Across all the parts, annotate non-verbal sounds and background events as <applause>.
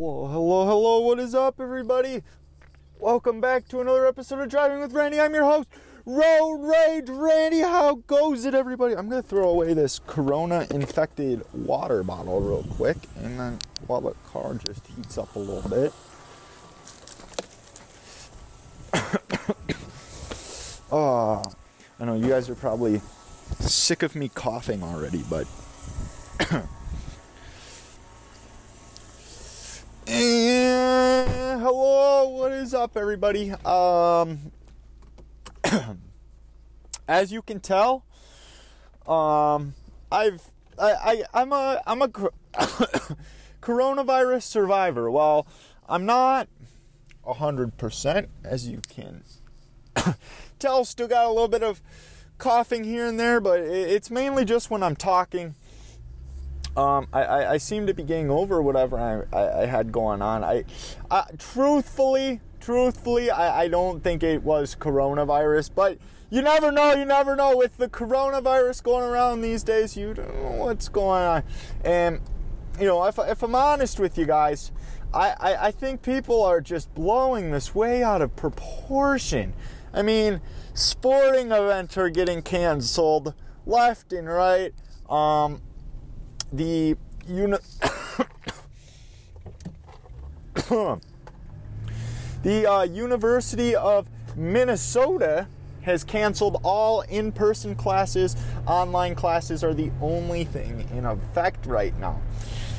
Hello, hello, hello. What is up, everybody? Welcome back to another episode of Driving with Randy. I'm your host, Road Rage Randy. How goes it, everybody? I'm to throw away this Corona infected water bottle real quick, and then while the car just heats up a little bit. oh, <coughs> I know you guys are probably sick of me coughing already, but. <coughs> And hello, what is up, everybody? Um, <clears throat> as you can tell, um, I've I, I I'm a I'm a <coughs> coronavirus survivor. Well, I'm not hundred percent, as you can <coughs> tell. Still got a little bit of coughing here and there, but it's mainly just when I'm talking um, I, I, I, seem to be getting over whatever I, I, I had going on. I, I truthfully, truthfully, I, I don't think it was coronavirus, but you never know. You never know with the coronavirus going around these days. You don't know what's going on, and you know if, if I'm honest with you guys, I, I, I think people are just blowing this way out of proportion. I mean, sporting events are getting canceled left and right. Um, the uni- the uh, University of Minnesota has canceled all in-person classes. Online classes are the only thing in effect right now.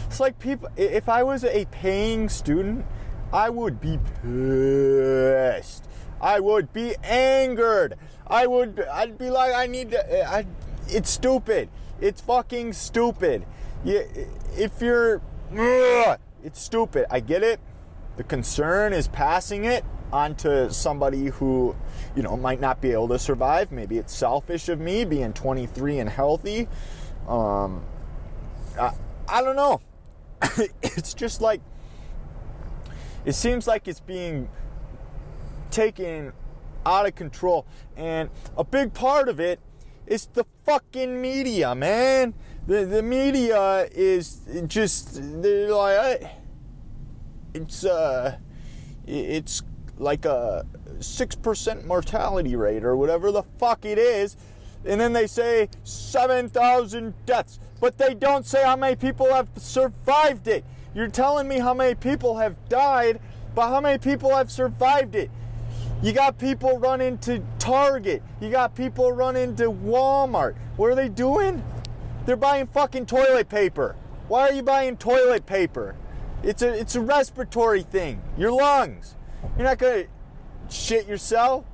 It's like people. If I was a paying student, I would be pissed. I would be angered. I would. I'd be like, I need to. I, it's stupid. It's fucking stupid you, if you're, <sighs> it's stupid. I get it. The concern is passing it onto somebody who, you know, might not be able to survive. Maybe it's selfish of me being 23 and healthy. Um, I, I don't know. <laughs> it's just like, it seems like it's being taken out of control. And a big part of it is the fucking media, man the the media is just they're like it's uh it's like a six percent mortality rate or whatever the fuck it is, and then they say seven thousand deaths, but they don't say how many people have survived it. You're telling me how many people have died, but how many people have survived it? You got people running to Target. You got people running to Walmart. What are they doing? They're buying fucking toilet paper. Why are you buying toilet paper? It's a it's a respiratory thing. Your lungs. You're not gonna shit yourself.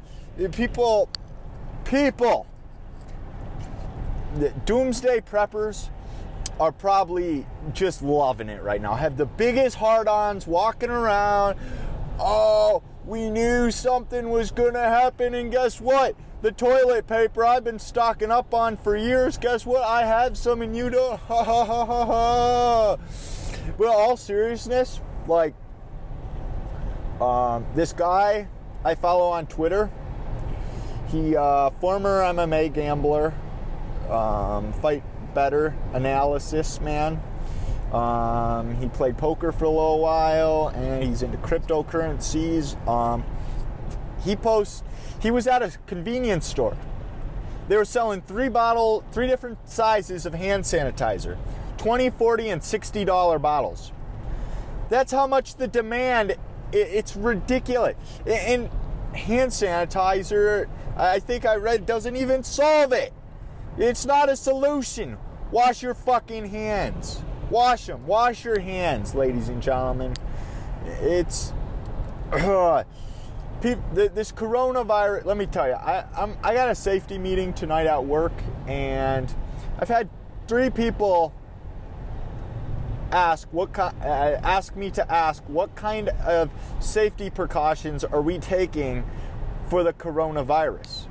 People, people. The doomsday preppers are probably just loving it right now. Have the biggest hard-ons walking around. Oh, we knew something was gonna happen, and guess what? the toilet paper I've been stocking up on for years. Guess what? I have some and you don't. <laughs> Ha ha ha ha ha. But all seriousness, like um, this guy I follow on Twitter, he uh, former MMA gambler, um, fight better analysis man. Um, he played poker for a little while, and he's into cryptocurrencies. Um, he posts he was at a convenience store. They were selling three bottle, three different sizes of hand sanitizer, 20, 40, and 60 dollar bottles. That's how much the demand. It's ridiculous. And hand sanitizer, I think I read, doesn't even solve it. It's not a solution. Wash your fucking hands. Wash them. Wash your hands, ladies and gentlemen. It's. Uh, this coronavirus. Let me tell you, I I'm, I got a safety meeting tonight at work, and I've had three people ask what uh, ask me to ask what kind of safety precautions are we taking for the coronavirus.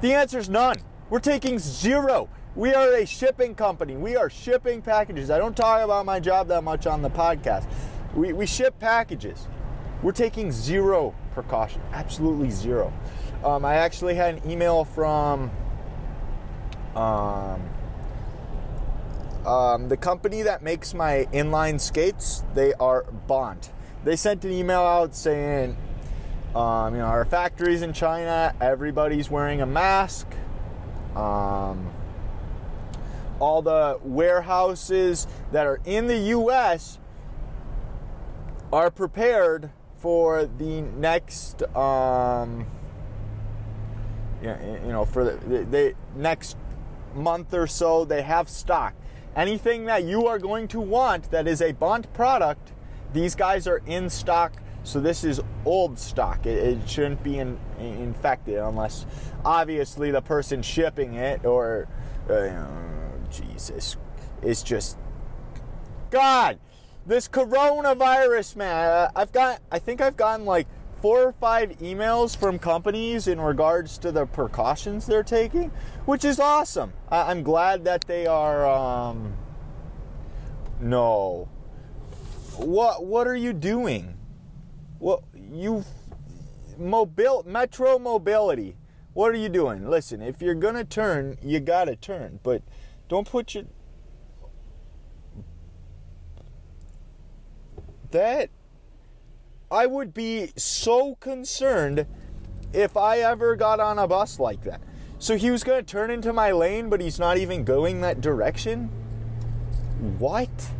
The answer is none. We're taking zero. We are a shipping company. We are shipping packages. I don't talk about my job that much on the podcast. We, we ship packages. We're taking zero precaution, absolutely zero. Um, I actually had an email from um, um, the company that makes my inline skates, they are Bont. They sent an email out saying, um, you know, our factory's in China. Everybody's wearing a mask. Um, all the warehouses that are in the U.S. are prepared for the next, um, you know, for the, the next month or so. They have stock. Anything that you are going to want that is a Bont product, these guys are in stock. So this is old stock. It, it shouldn't be in, infected unless, obviously, the person shipping it or, uh, Jesus, it's just God. This coronavirus, man. I've got. I think I've gotten like four or five emails from companies in regards to the precautions they're taking, which is awesome. I, am glad that they are. Um, no. What What are you doing? Well, you mobile metro mobility. What are you doing? Listen, if you're gonna turn, you gotta turn, but don't put your that I would be so concerned if I ever got on a bus like that. So he was going to turn into my lane, but he's not even going that direction? What?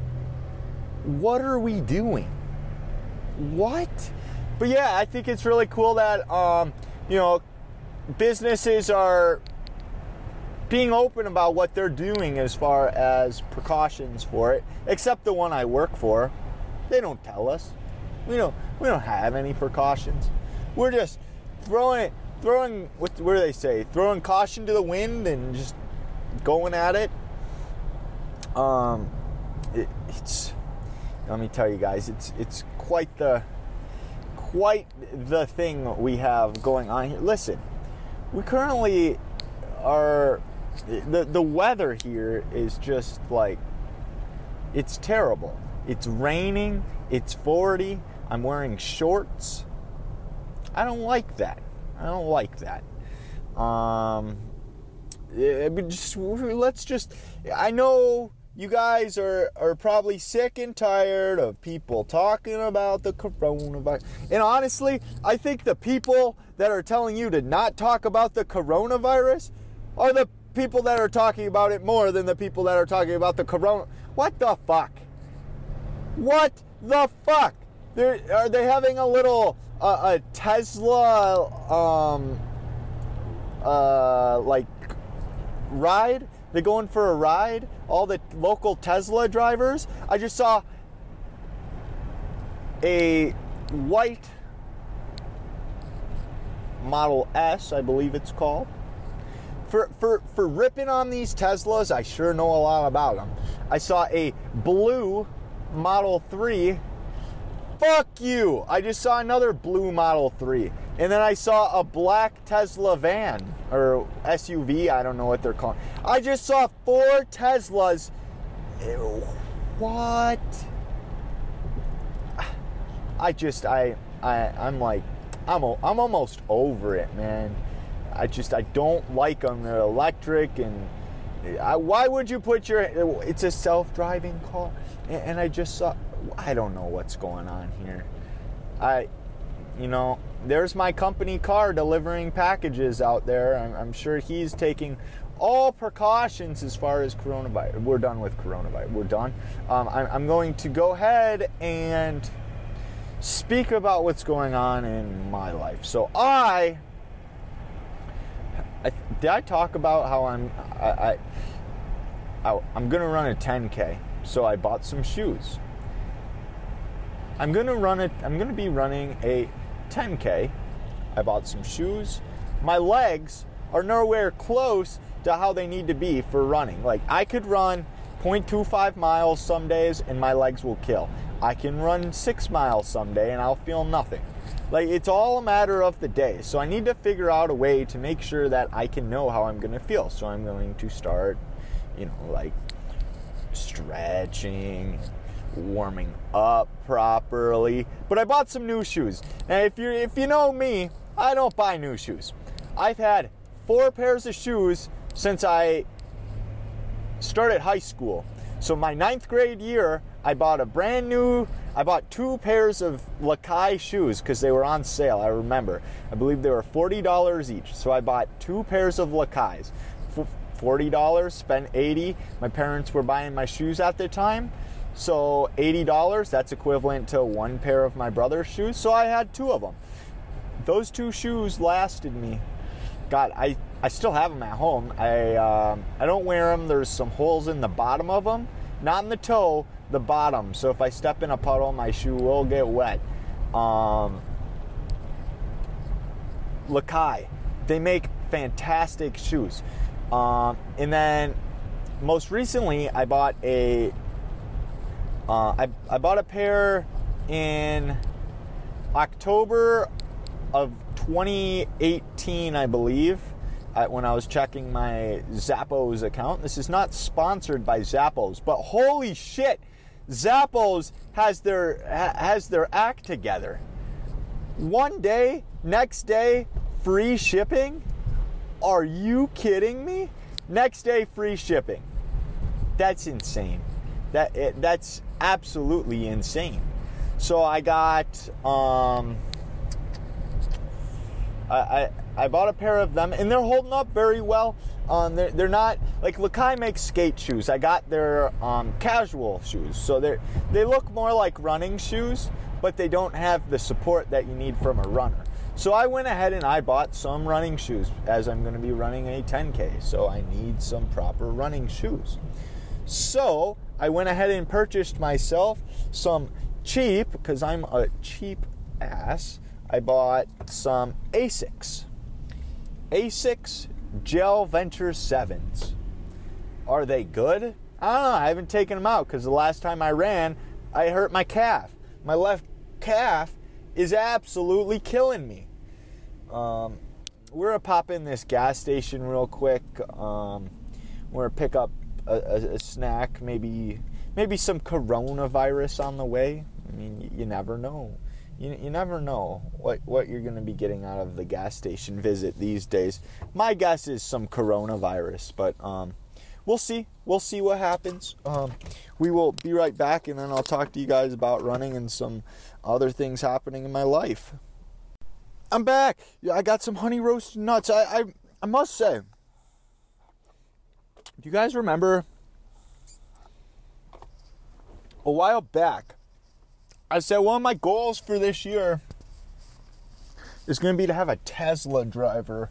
What are we doing? What? But yeah, I think it's really cool that, um, you know, businesses are being open about what they're doing as far as precautions for it, except the one I work for. They don't tell us. We don't we don't have any precautions. We're just throwing throwing what, what do they say? Throwing caution to the wind and just going at it. Um it, it's let me tell you guys, it's it's quite the quite the thing we have going on here. Listen, we currently are the the weather here is just like it's terrible. It's raining, it's 40, I'm wearing shorts. I don't like that. I don't like that. Um, just, let's just. I know you guys are, are probably sick and tired of people talking about the coronavirus. And honestly, I think the people that are telling you to not talk about the coronavirus are the people that are talking about it more than the people that are talking about the corona. What the fuck? What the fuck? They're, are they having a little uh, a Tesla um, uh, like ride? They going for a ride? All the local Tesla drivers. I just saw a white Model S, I believe it's called. For, for, for ripping on these Teslas, I sure know a lot about them. I saw a blue Model 3 Fuck you! I just saw another blue Model 3. And then I saw a black Tesla van or SUV, I don't know what they're calling. I just saw four Teslas. Ew, what? I just I I I'm like I'm I'm almost over it, man. I just I don't like them. They're electric and I, why would you put your it's a self-driving car and, I just saw I don't know what's going on here. I, you know, there's my company car delivering packages out there. I'm, I'm sure he's taking all precautions as far as coronavirus. We're done with coronavirus. We're done. Um, I'm, I'm going to go ahead and speak about what's going on in my life. So I did I talk about how I'm I, I, I I'm gonna run a 10k. So I bought some shoes. I'm gonna run it. I'm gonna be running a 10k. I bought some shoes. My legs are nowhere close to how they need to be for running. Like I could run 0.25 miles some days and my legs will kill. I can run six miles someday and I'll feel nothing. Like it's all a matter of the day. So I need to figure out a way to make sure that I can know how I'm gonna feel. So I'm going to start, you know, like stretching warming up properly. But I bought some new shoes. And if you if you know me, I don't buy new shoes. I've had four pairs of shoes since I started high school. So my ninth grade year, I bought a brand new. I bought two pairs of Lakai shoes because they were on sale. I remember. I believe they were forty dollars each. So I bought two pairs of Lakais. Forty dollars, spent eighty. My parents were buying my shoes at the time, so eighty dollars. That's equivalent to one pair of my brother's shoes. So I had two of them. Those two shoes lasted me. God, I I still have them at home. I um, I don't wear them. There's some holes in the bottom of them, not in the toe, the bottom. So if I step in a puddle, my shoe will get wet. Um, Lakai, they make fantastic shoes. Um, and then most recently, I bought a uh, I, I bought a pair in October of 2018, I believe, when I was checking my Zappos account. This is not sponsored by Zappos, but holy shit, Zappos has their has their act together. One day, next day, free shipping. Are you kidding me? Next day, free shipping. That's insane. That it, that's absolutely insane. So I got um, I, I, I bought a pair of them, and they're holding up very well. Um, they're, they're not like Lakai makes skate shoes. I got their um, casual shoes, so they they look more like running shoes, but they don't have the support that you need from a runner. So I went ahead and I bought some running shoes as I'm going to be running a 10K. So I need some proper running shoes. So I went ahead and purchased myself some cheap, because I'm a cheap ass, I bought some Asics. Asics Gel Venture 7s. Are they good? I don't know. I haven't taken them out because the last time I ran, I hurt my calf. My left calf is absolutely killing me. Um, we're gonna pop in this gas station real quick. Um, we're gonna pick up a, a, a, snack, maybe maybe some coronavirus on the way. I mean, you, you never know you, you never know what, what you're going to be getting out of the gas station visit these days. My guess is some coronavirus, but um, we'll see. We'll see what happens. Um, we will be right back, and then I'll talk to you guys about running and some other things happening in my life. I'm back. I got some honey roasted nuts. I, I, I must say, do you guys remember a while back? I said one of my goals for this year is going to be to have a Tesla driver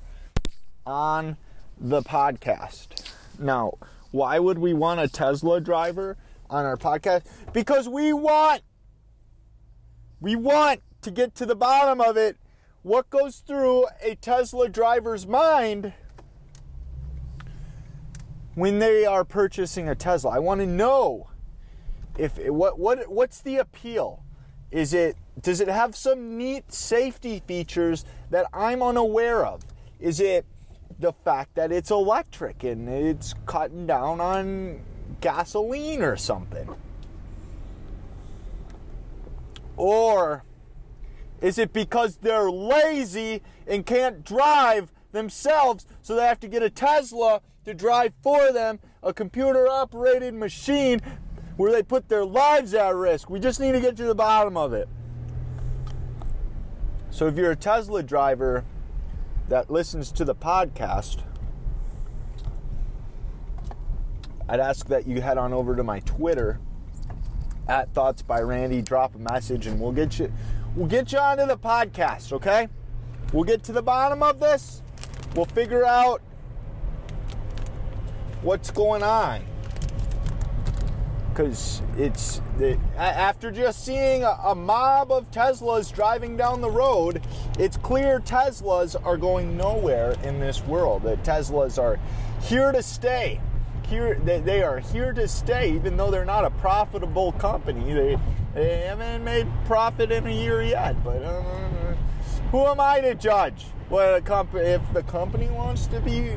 on the podcast. Now, why would we want a Tesla driver on our podcast? Because we want we want to get to the bottom of it. What goes through a Tesla driver's mind when they are purchasing a Tesla? I want to know if what what what's the appeal? Is it does it have some neat safety features that I'm unaware of? Is it the fact that it's electric and it's cutting down on gasoline or something? Or is it because they're lazy and can't drive themselves, so they have to get a Tesla to drive for them, a computer operated machine where they put their lives at risk. We just need to get to the bottom of it. So if you're a Tesla driver that listens to the podcast, I'd ask that you head on over to my Twitter at Thoughts by Randy, drop a message, and we'll get you we'll get you onto the podcast, okay? We'll get to the bottom of this. We'll figure out what's going on because it's after just seeing a, mob of Teslas driving down the road, it's clear Teslas are going nowhere in this world. That Teslas are here to stay. Here they, they are here to stay, even though they're not a profitable company. They, they haven't made profit in a year yet. But uh, who am I to judge what a company if the company wants to be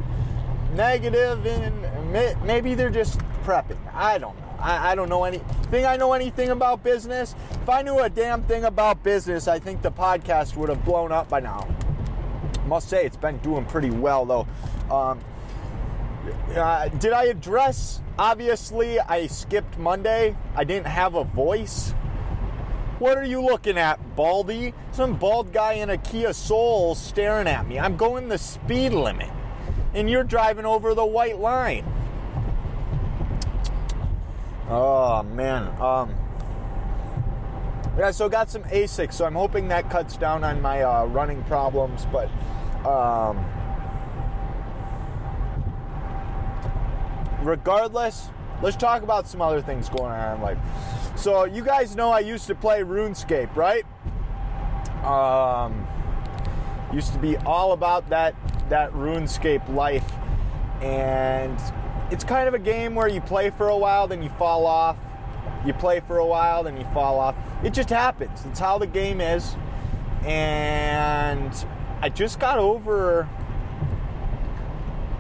negative and maybe they're just prepping. I don't know. I, I don't know any anything. I know anything about business. If I knew a damn thing about business, I think the podcast would have blown up by now. Must say it's been doing pretty well though. Um, uh, did I address Obviously, I skipped Monday. I didn't have a voice. What are you looking at, Baldy? Some bald guy in a Kia Soul staring at me. I'm going the speed limit, and you're driving over the white line. Oh man. Um, yeah, so got some Asics, so I'm hoping that cuts down on my uh, running problems. But um, regardless, let's talk about some other things going on in life. So you guys know I used to play RuneScape, right? Um, used to be all about that that RuneScape life, and it's kind of a game where you play for a while, then you fall off. You play for a while, then you fall off. It just happens. It's how the game is, and I just got over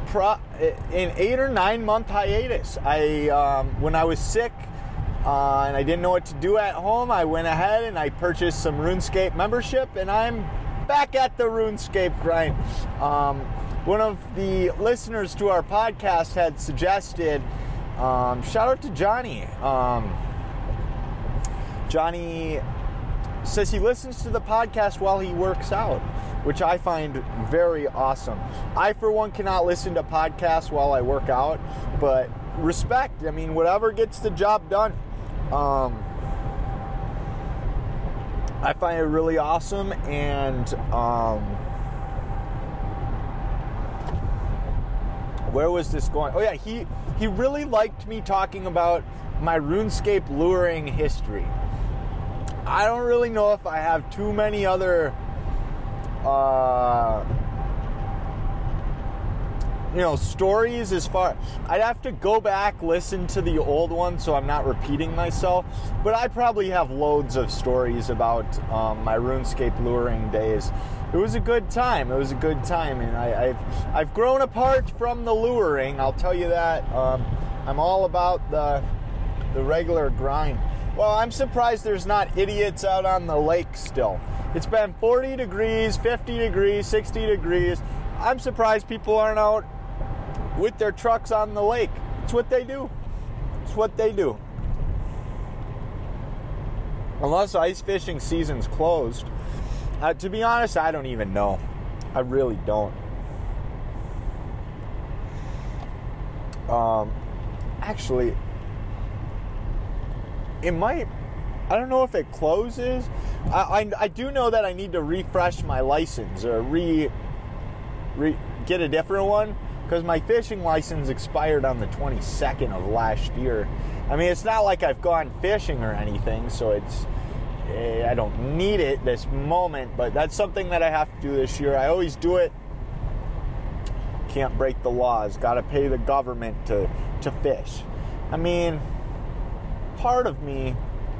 pro, an eight or nine month hiatus. I um, when I was sick uh, and I didn't know what to do at home, I went ahead and I purchased some RuneScape membership, and I'm back at the RuneScape grind. Um, one of the listeners to our podcast had suggested. Um, shout out to Johnny. Um, Johnny says he listens to the podcast while he works out which I find very awesome. I, for one, cannot listen to podcasts while I work out, but respect. I mean, whatever gets the job done. Um, I find it really awesome, and where was this going? Oh yeah, he he really liked me talking about my RuneScape luring history. I don't really know if I have too many other uh, you know stories as far i'd have to go back listen to the old one so i'm not repeating myself but i probably have loads of stories about um, my runescape luring days it was a good time it was a good time and I, have i've grown apart from the luring i'll tell you that um, i'm all about the the regular grind well i'm surprised there's not idiots out on the lake still it's been 40 degrees, 50 degrees, 60 degrees. I'm surprised people aren't out with their trucks on the lake. It's what they do. It's what they do. Unless ice fishing season's closed. Uh, to be honest, I don't even know. I really don't. Um, actually, it might I don't know if it closes. I, I, I, do know that I need to refresh my license or re, re get a different one because my fishing license expired on the 22nd of last year. I mean, it's not like I've gone fishing or anything, so it's I don't need it this moment, but that's something that I have to do this year. I always do it. Can't break the laws. Got to pay the government to to fish. I mean, part of me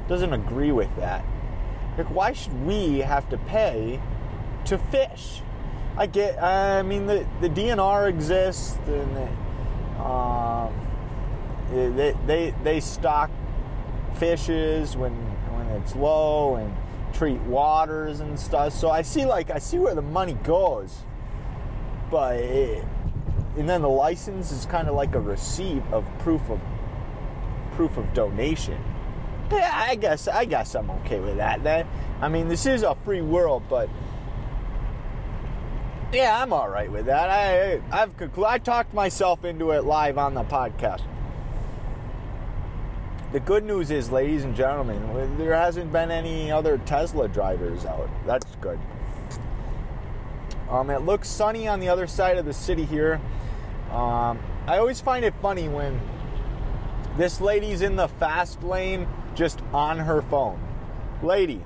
doesn't agree with that. Like, why should we have to pay to fish? I get. I mean, the the DNR exists, and the, um, they they they stock fishes when it's low and treat waters and stuff. So I see like I see where the money goes, but it, and then the license is kind of like a receipt of proof of proof of donation. Yeah, I guess I guess I'm okay with that. Then I mean, this is a free world, but yeah, I'm all right with that. I I've I talked myself into it live on the podcast. The good news is, ladies and gentlemen, there hasn't been any other Tesla drivers out. That's good. Um, it looks sunny on the other side of the city here. Um, I always find it funny when this lady's in the fast lane just on her phone. Lady,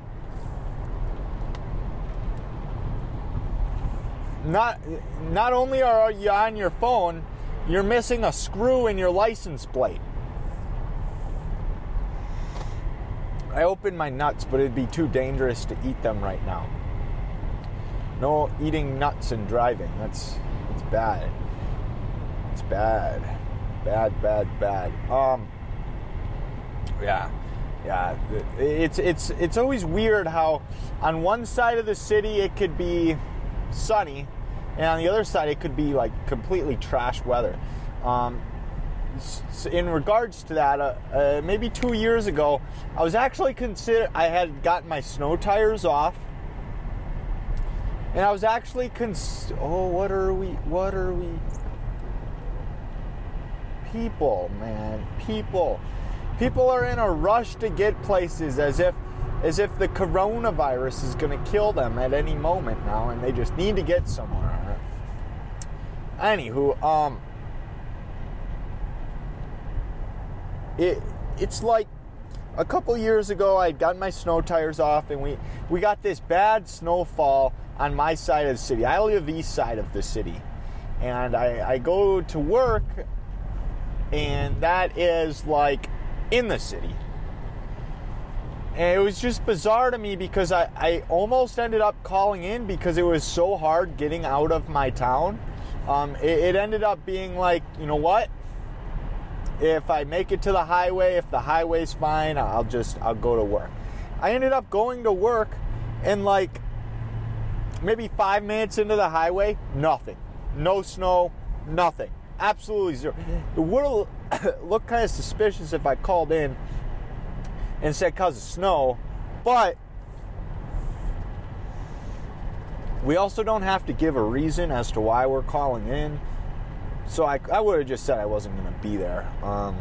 not not only are you on your phone, you're missing a screw in your license plate. I opened my nuts, but it'd be too dangerous to eat them right now. No eating nuts and driving. That's it's bad. It's bad. Bad, bad, bad. Um yeah yeah, it's it's it's always weird how on one side of the city it could be sunny, and on the other side it could be like completely trash weather. Um, in regards to that, uh, uh, maybe two years ago, I was actually consider. I had gotten my snow tires off, and I was actually cons. Oh, what are we? What are we? People, man, people, people are in a rush to get places as if, as if the coronavirus is going to kill them at any moment now, and they just need to get somewhere. Anywho, um it it's like a couple years ago I'd gotten my snow tires off and we we got this bad snowfall on my side of the city. I live east side of the city. And I, I go to work and that is like in the city. And it was just bizarre to me because I, I almost ended up calling in because it was so hard getting out of my town. Um, it, it ended up being like, you know what? If I make it to the highway, if the highway's fine, I'll just I'll go to work. I ended up going to work and like maybe 5 minutes into the highway, nothing. No snow, nothing. Absolutely zero. It would <coughs> look kind of suspicious if I called in and said cuz of snow, but we also don't have to give a reason as to why we're calling in. So I, I would have just said I wasn't going to be there. Um,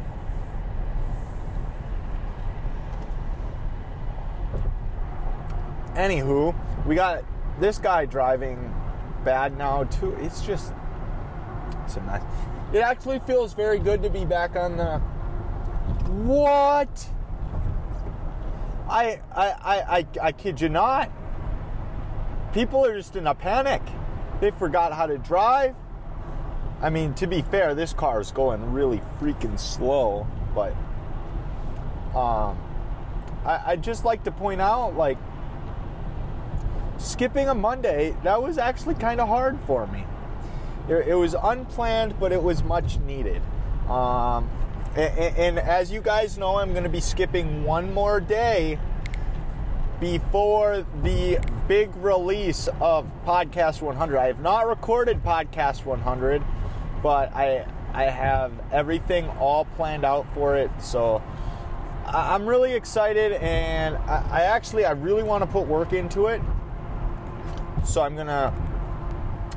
anywho, we got this guy driving bad now too. It's just it's a mess. It actually feels very good to be back on the what? I I I I, I kid you not. People are just in a panic. They forgot how to drive. I mean, to be fair, this car is going really freaking slow, but um, I, I'd just like to point out, like, skipping a Monday, that was actually kind of hard for me. It, it, was unplanned, but it was much needed. Um, and, and as you guys know, I'm going to be skipping one more day before the big release of Podcast 100. I have not recorded Podcast 100 but I I have everything all planned out for it. So I'm really excited, and I, I actually I really want to put work into it. So I'm gonna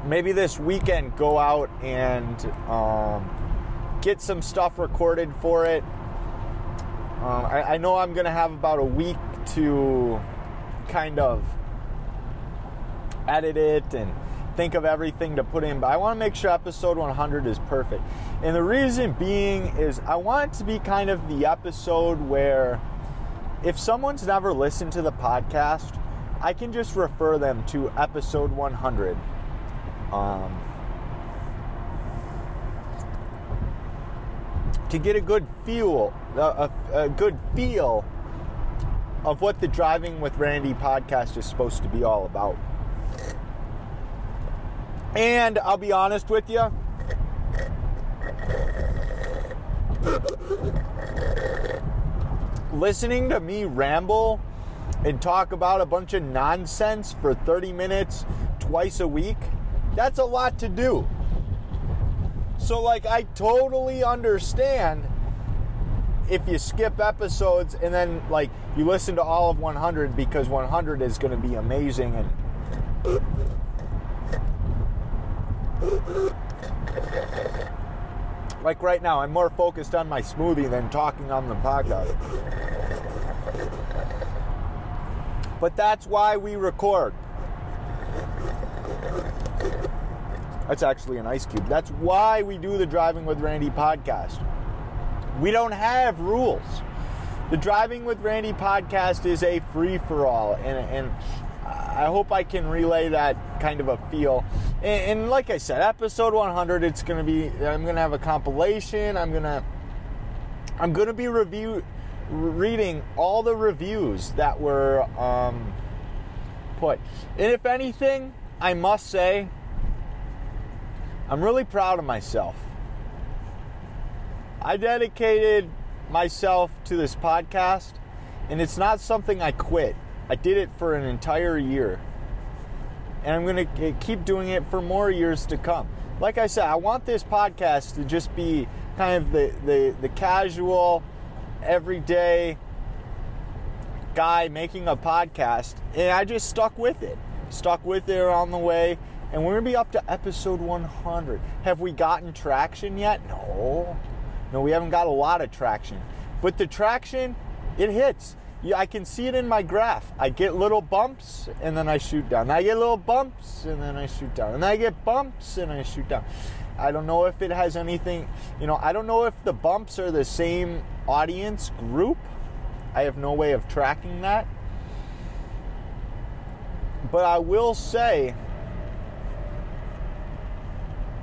maybe this weekend go out and um, get some stuff recorded for it. Um, I, I know I'm gonna have about a week to kind of edit it and think of everything to put in, but I want to make sure episode 100 is perfect. And the reason being is I want it to be kind of the episode where if someone's never listened to the podcast, I can just refer them to episode 100. Um, to get a good feel, a, a, a good feel of what the Driving with Randy podcast is supposed to be all about. And I'll be honest with you. Listening to me ramble and talk about a bunch of nonsense for 30 minutes twice a week, that's a lot to do. So, like, I totally understand if you skip episodes and then, like, you listen to all of 100 because 100 is going to be amazing and like right now, I'm more focused on my smoothie than talking on the podcast. But that's why we record. That's actually an ice cube. That's why we do the Driving with Randy podcast. We don't have rules. The Driving with Randy podcast is a free for all, and, and I hope I can relay that kind of a feel. And, and like I said, episode 100, it's to be, I'm to have a compilation. I'm to, I'm to be review, reading all the reviews that were um, put. And if anything, I must say, I'm really proud of myself. I dedicated myself to this podcast, and it's not something I quit. I did it for an entire year. And I'm going to keep doing it for more years to come. Like I said, I want this podcast to just be kind of the, the, the casual, everyday guy making a podcast. And I just stuck with it. Stuck with it on the way. And we're to be up to episode 100. Have we gotten traction yet? No. No, we haven't got a lot of traction. But the traction, it hits. Yeah, I can see it in my graph. I get little bumps and then I shoot down. I get little bumps and then I shoot down. And I get bumps and I shoot down. I don't know if it has anything, you know, I don't know if the bumps are the same audience group. I have no way of tracking that. But I will say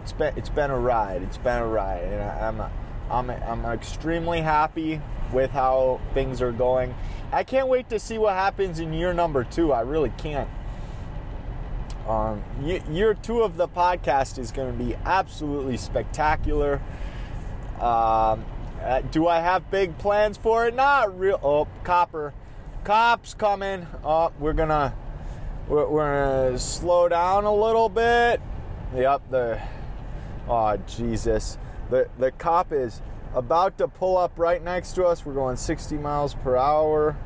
it's been it's been a ride. It's been a ride and I, I'm I'm I'm extremely happy with how things are going. I can't wait to see what happens in year number two. I really can't. Um, year two of the podcast is going to be absolutely spectacular. Um, uh, do I have big plans for it? Not real. Oh, copper, cops coming. Oh, we're gonna we're, we're gonna slow down a little bit. Yep. The oh Jesus, the the cop is about to pull up right next to us. We're going 60 miles per hour.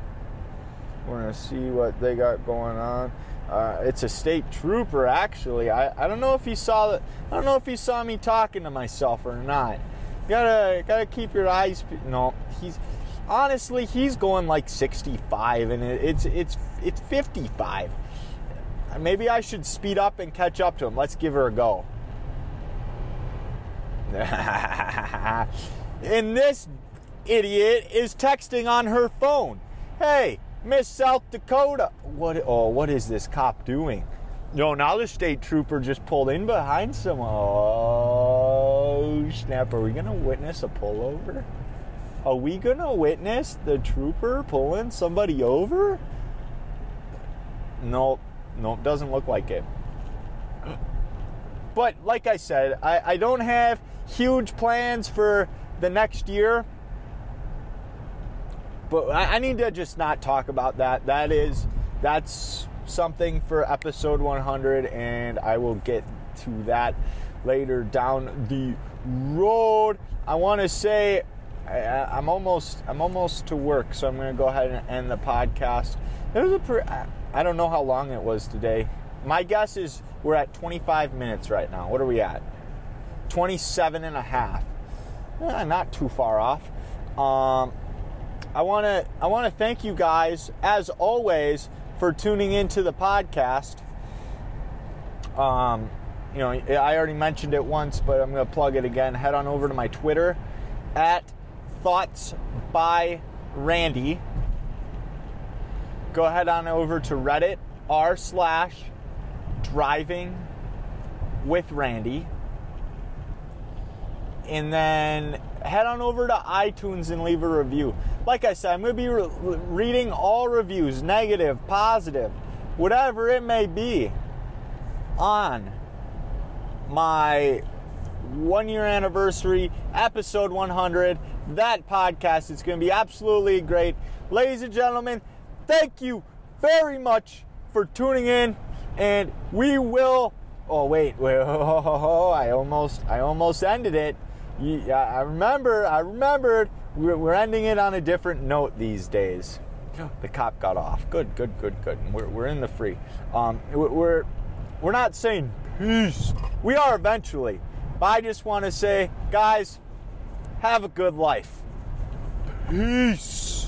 We're going to see what they got going on. Uh, it's a state trooper, actually. I, I don't know if he saw that. I don't know if he saw me talking to myself or not. You gotta gotta keep your eyes. No, he's honestly he's going like 65, and it, it's it's it's 55. Maybe I should speed up and catch up to him. Let's give her a go. <laughs> And this idiot is texting on her phone. Hey, Miss South Dakota. What oh, what is this cop doing? No, now the state trooper just pulled in behind some. Oh, snap. Are we to witness a pullover? Are we to witness the trooper pulling somebody over? No, no, doesn't look like it. But like I said, I, I don't have huge plans for the next year. But I, need to just not talk about that. That is, that's something for episode 100, and I will get to that later down the road. I want to say I, am almost I'm almost to work, so I'm going to go ahead and end the podcast. It was a pre- I don't know how long it was today. My guess is we're at 25 minutes right now. What are we at? 27 and a half eh, not too far off. Um, I want to I want to thank you guys as always for tuning into the podcast. Um, you know, I already mentioned it once, but I'm going to plug it again. Head on over to my Twitter at Thoughts by Randy. Go ahead on over to Reddit r slash Driving with Randy and then head on over to iTunes and leave a review. Like I said, I'm going to be re- reading all reviews, negative, positive, whatever it may be, on my one year anniversary, episode 100. That podcast is going to be absolutely great. Ladies and gentlemen, thank you very much for tuning in, and we will. Oh wait, wait! Oh, <laughs> I almost, I almost ended it. Yeah, I remember. I remembered. We're ending it on a different note these days. The cop got off. Good, good, good, good. We're, we're in the free. Um, we're we're not saying peace. We are eventually. But I just want to say, guys, have a good life. Peace.